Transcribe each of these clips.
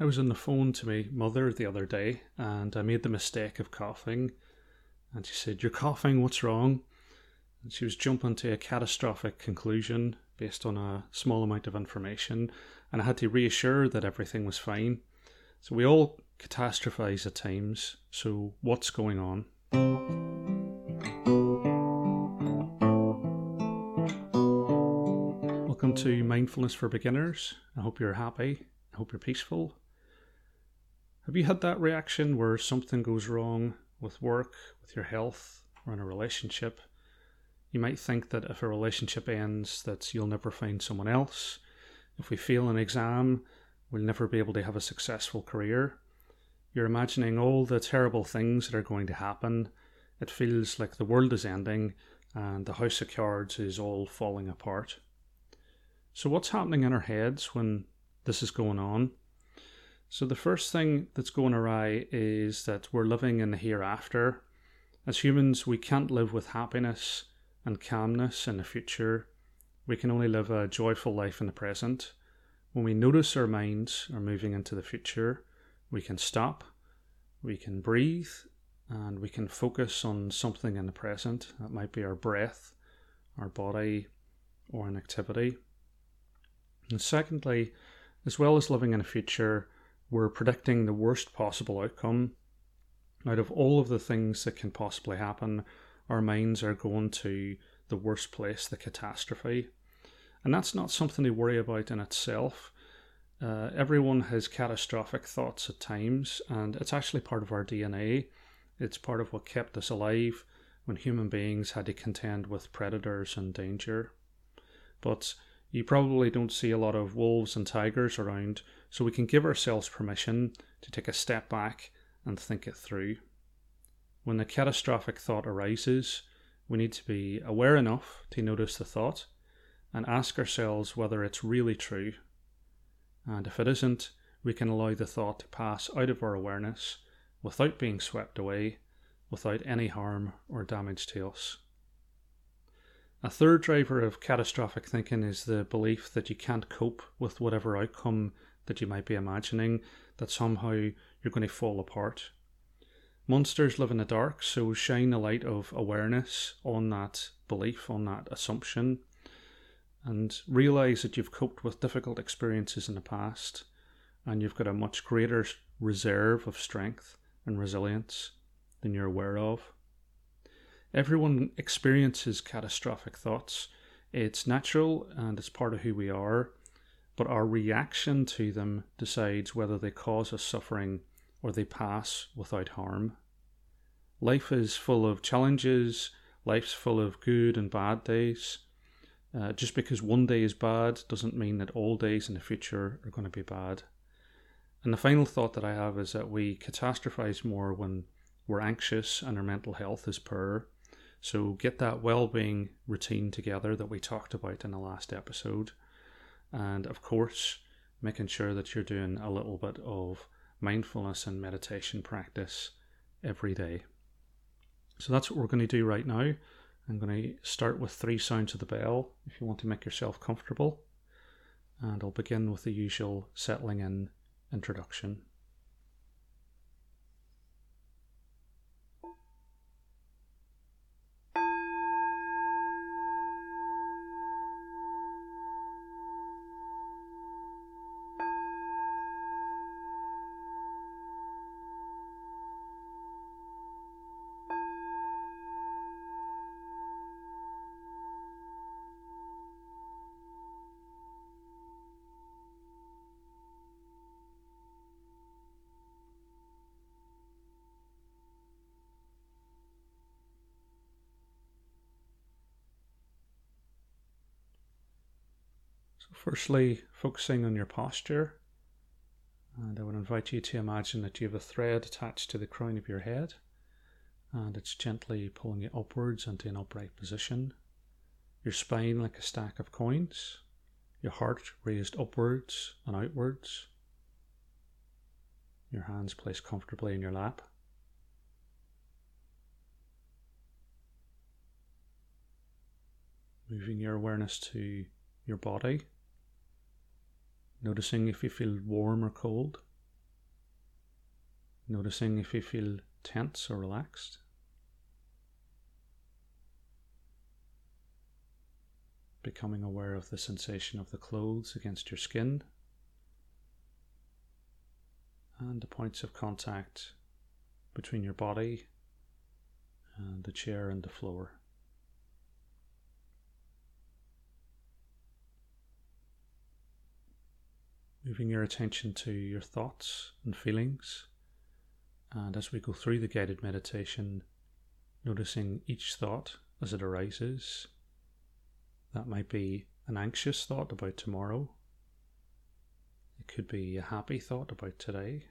I was on the phone to my mother the other day and I made the mistake of coughing. And she said, You're coughing, what's wrong? And she was jumping to a catastrophic conclusion based on a small amount of information. And I had to reassure her that everything was fine. So we all catastrophize at times. So, what's going on? Welcome to Mindfulness for Beginners. I hope you're happy. I hope you're peaceful. Have you had that reaction where something goes wrong with work, with your health, or in a relationship? You might think that if a relationship ends, that you'll never find someone else. If we fail an exam, we'll never be able to have a successful career. You're imagining all the terrible things that are going to happen. It feels like the world is ending and the house of cards is all falling apart. So, what's happening in our heads when this is going on? So, the first thing that's going awry is that we're living in the hereafter. As humans, we can't live with happiness and calmness in the future. We can only live a joyful life in the present. When we notice our minds are moving into the future, we can stop, we can breathe, and we can focus on something in the present. That might be our breath, our body, or an activity. And secondly, as well as living in the future, we're predicting the worst possible outcome. Out of all of the things that can possibly happen, our minds are going to the worst place, the catastrophe. And that's not something to worry about in itself. Uh, everyone has catastrophic thoughts at times, and it's actually part of our DNA. It's part of what kept us alive when human beings had to contend with predators and danger. But you probably don't see a lot of wolves and tigers around, so we can give ourselves permission to take a step back and think it through. When the catastrophic thought arises, we need to be aware enough to notice the thought and ask ourselves whether it's really true. And if it isn't, we can allow the thought to pass out of our awareness without being swept away, without any harm or damage to us. A third driver of catastrophic thinking is the belief that you can't cope with whatever outcome that you might be imagining, that somehow you're going to fall apart. Monsters live in the dark, so shine a light of awareness on that belief, on that assumption, and realize that you've coped with difficult experiences in the past and you've got a much greater reserve of strength and resilience than you're aware of. Everyone experiences catastrophic thoughts. It's natural and it's part of who we are, but our reaction to them decides whether they cause us suffering or they pass without harm. Life is full of challenges, life's full of good and bad days. Uh, just because one day is bad doesn't mean that all days in the future are going to be bad. And the final thought that I have is that we catastrophize more when we're anxious and our mental health is poor. So get that well-being routine together that we talked about in the last episode. And of course, making sure that you're doing a little bit of mindfulness and meditation practice every day. So that's what we're going to do right now. I'm going to start with three sounds of the bell if you want to make yourself comfortable. And I'll begin with the usual settling in introduction. So, firstly, focusing on your posture. And I would invite you to imagine that you have a thread attached to the crown of your head and it's gently pulling you upwards into an upright position. Your spine like a stack of coins, your heart raised upwards and outwards, your hands placed comfortably in your lap. Moving your awareness to your body noticing if you feel warm or cold, Noticing if you feel tense or relaxed. Becoming aware of the sensation of the clothes against your skin and the points of contact between your body and the chair and the floor. Moving your attention to your thoughts and feelings. And as we go through the guided meditation, noticing each thought as it arises. That might be an anxious thought about tomorrow. It could be a happy thought about today.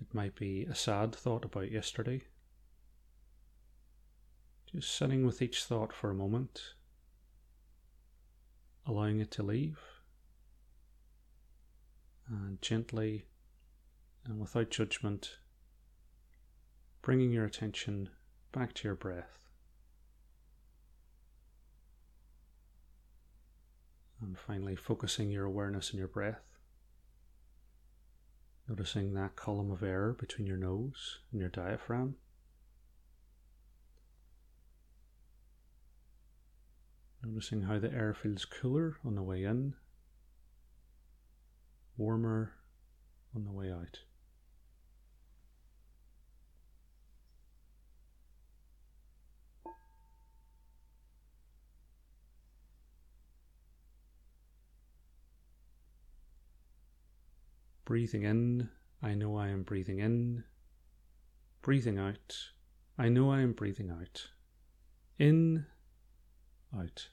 It might be a sad thought about yesterday. Just sitting with each thought for a moment, allowing it to leave, and gently and without judgment, bringing your attention back to your breath. And finally, focusing your awareness on your breath. Noticing that column of air between your nose and your diaphragm. Noticing how the air feels cooler on the way in, warmer on the way out. Breathing in, I know I am breathing in. Breathing out, I know I am breathing out. In, out.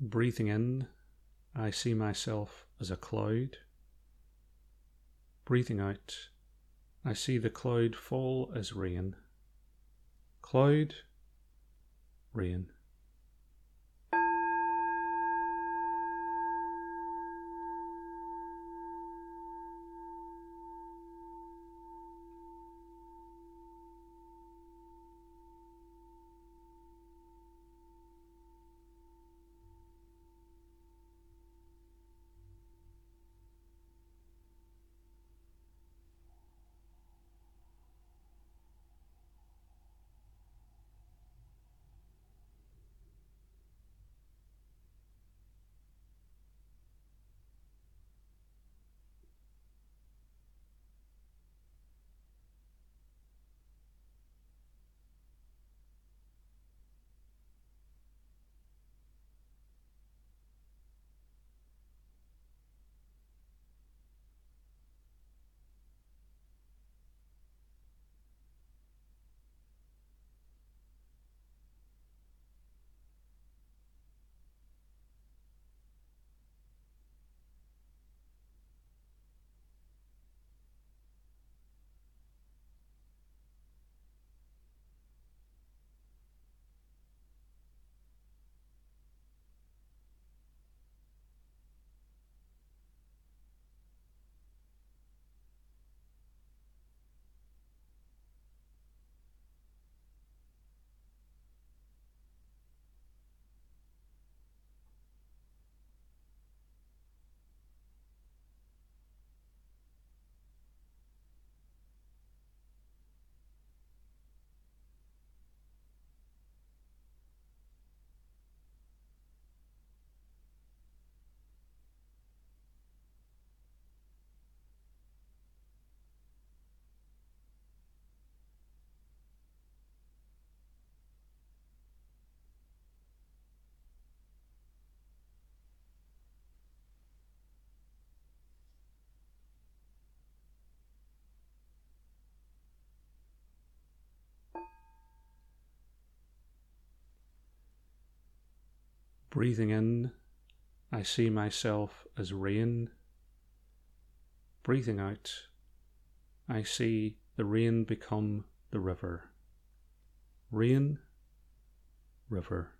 Breathing in, I see myself as a cloud. Breathing out, I see the cloud fall as rain. Cloud, rain. Breathing in, I see myself as rain. Breathing out, I see the rain become the river. Rain, river.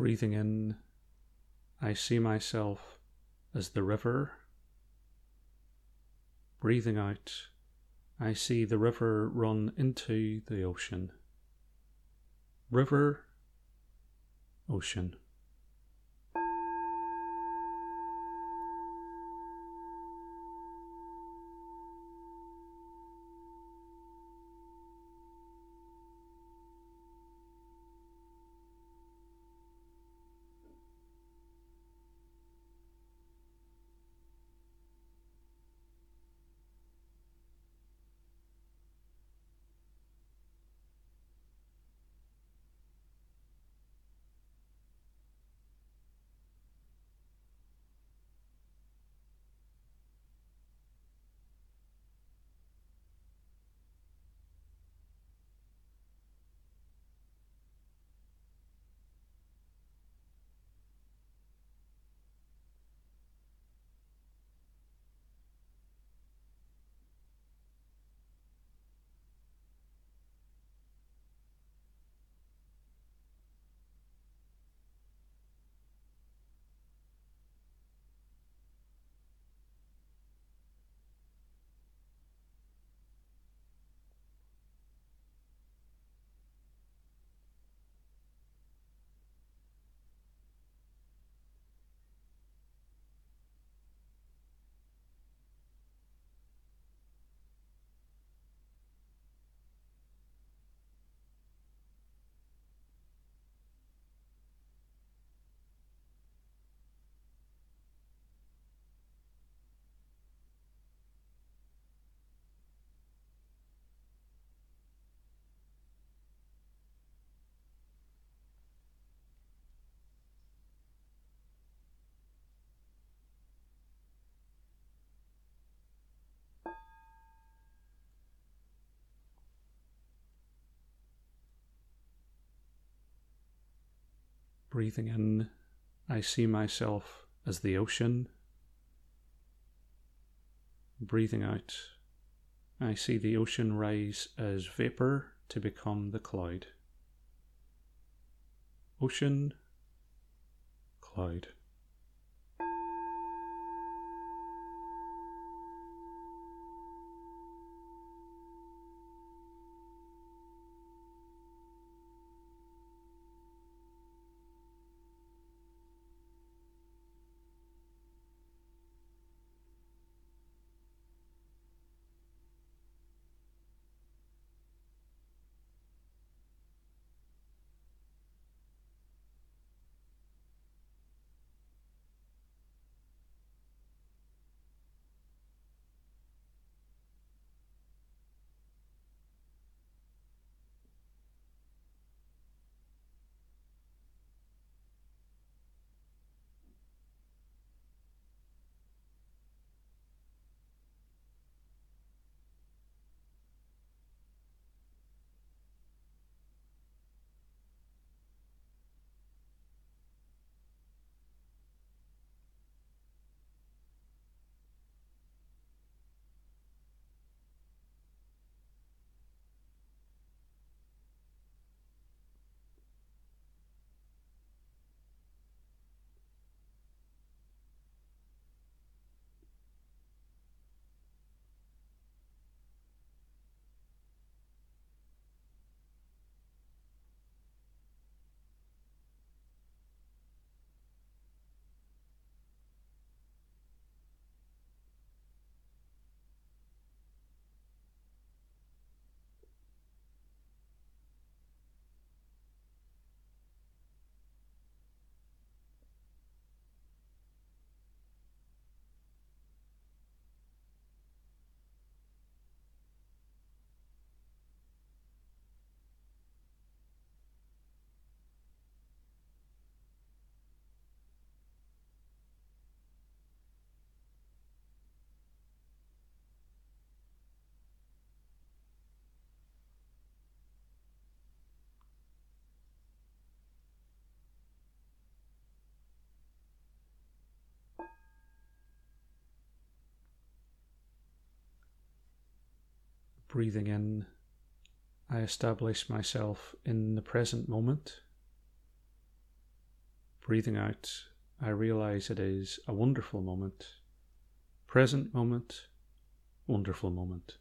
Breathing in, I see myself as the river. Breathing out, I see the river run into the ocean. River, ocean. Breathing in, I see myself as the ocean. Breathing out, I see the ocean rise as vapour to become the cloud. Ocean, cloud. Breathing in, I establish myself in the present moment. Breathing out, I realize it is a wonderful moment, present moment, wonderful moment.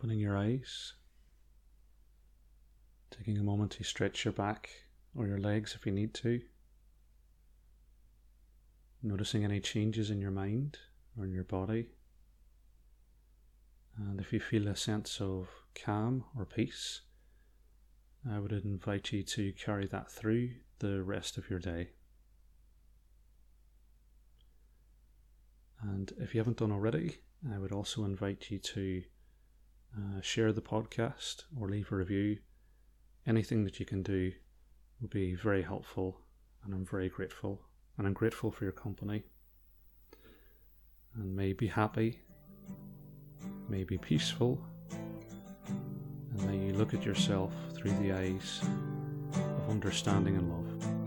Opening your eyes, taking a moment to stretch your back or your legs if you need to. Noticing any changes in your mind or in your body. And if you feel a sense of calm or peace, I would invite you to carry that through the rest of your day. And if you haven't done already, I would also invite you to uh, share the podcast or leave a review. Anything that you can do will be very helpful, and I'm very grateful. And I'm grateful for your company. And may be happy, may be peaceful, and may you look at yourself through the eyes of understanding and love.